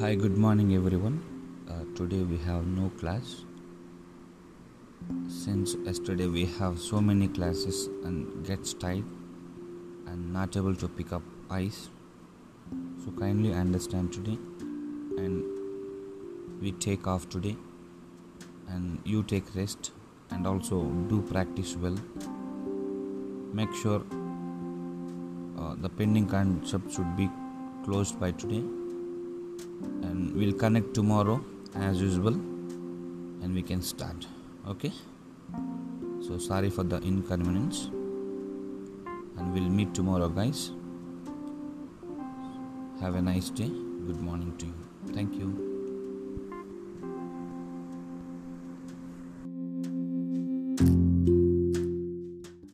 Hi, good morning, everyone. Uh, today we have no class. Since yesterday we have so many classes and gets tired and not able to pick up eyes. So kindly understand today and we take off today and you take rest and also do practice well. Make sure uh, the pending concept should be closed by today we'll connect tomorrow as usual and we can start okay? So sorry for the inconvenience and we'll meet tomorrow guys. Have a nice day. Good morning to you. Thank you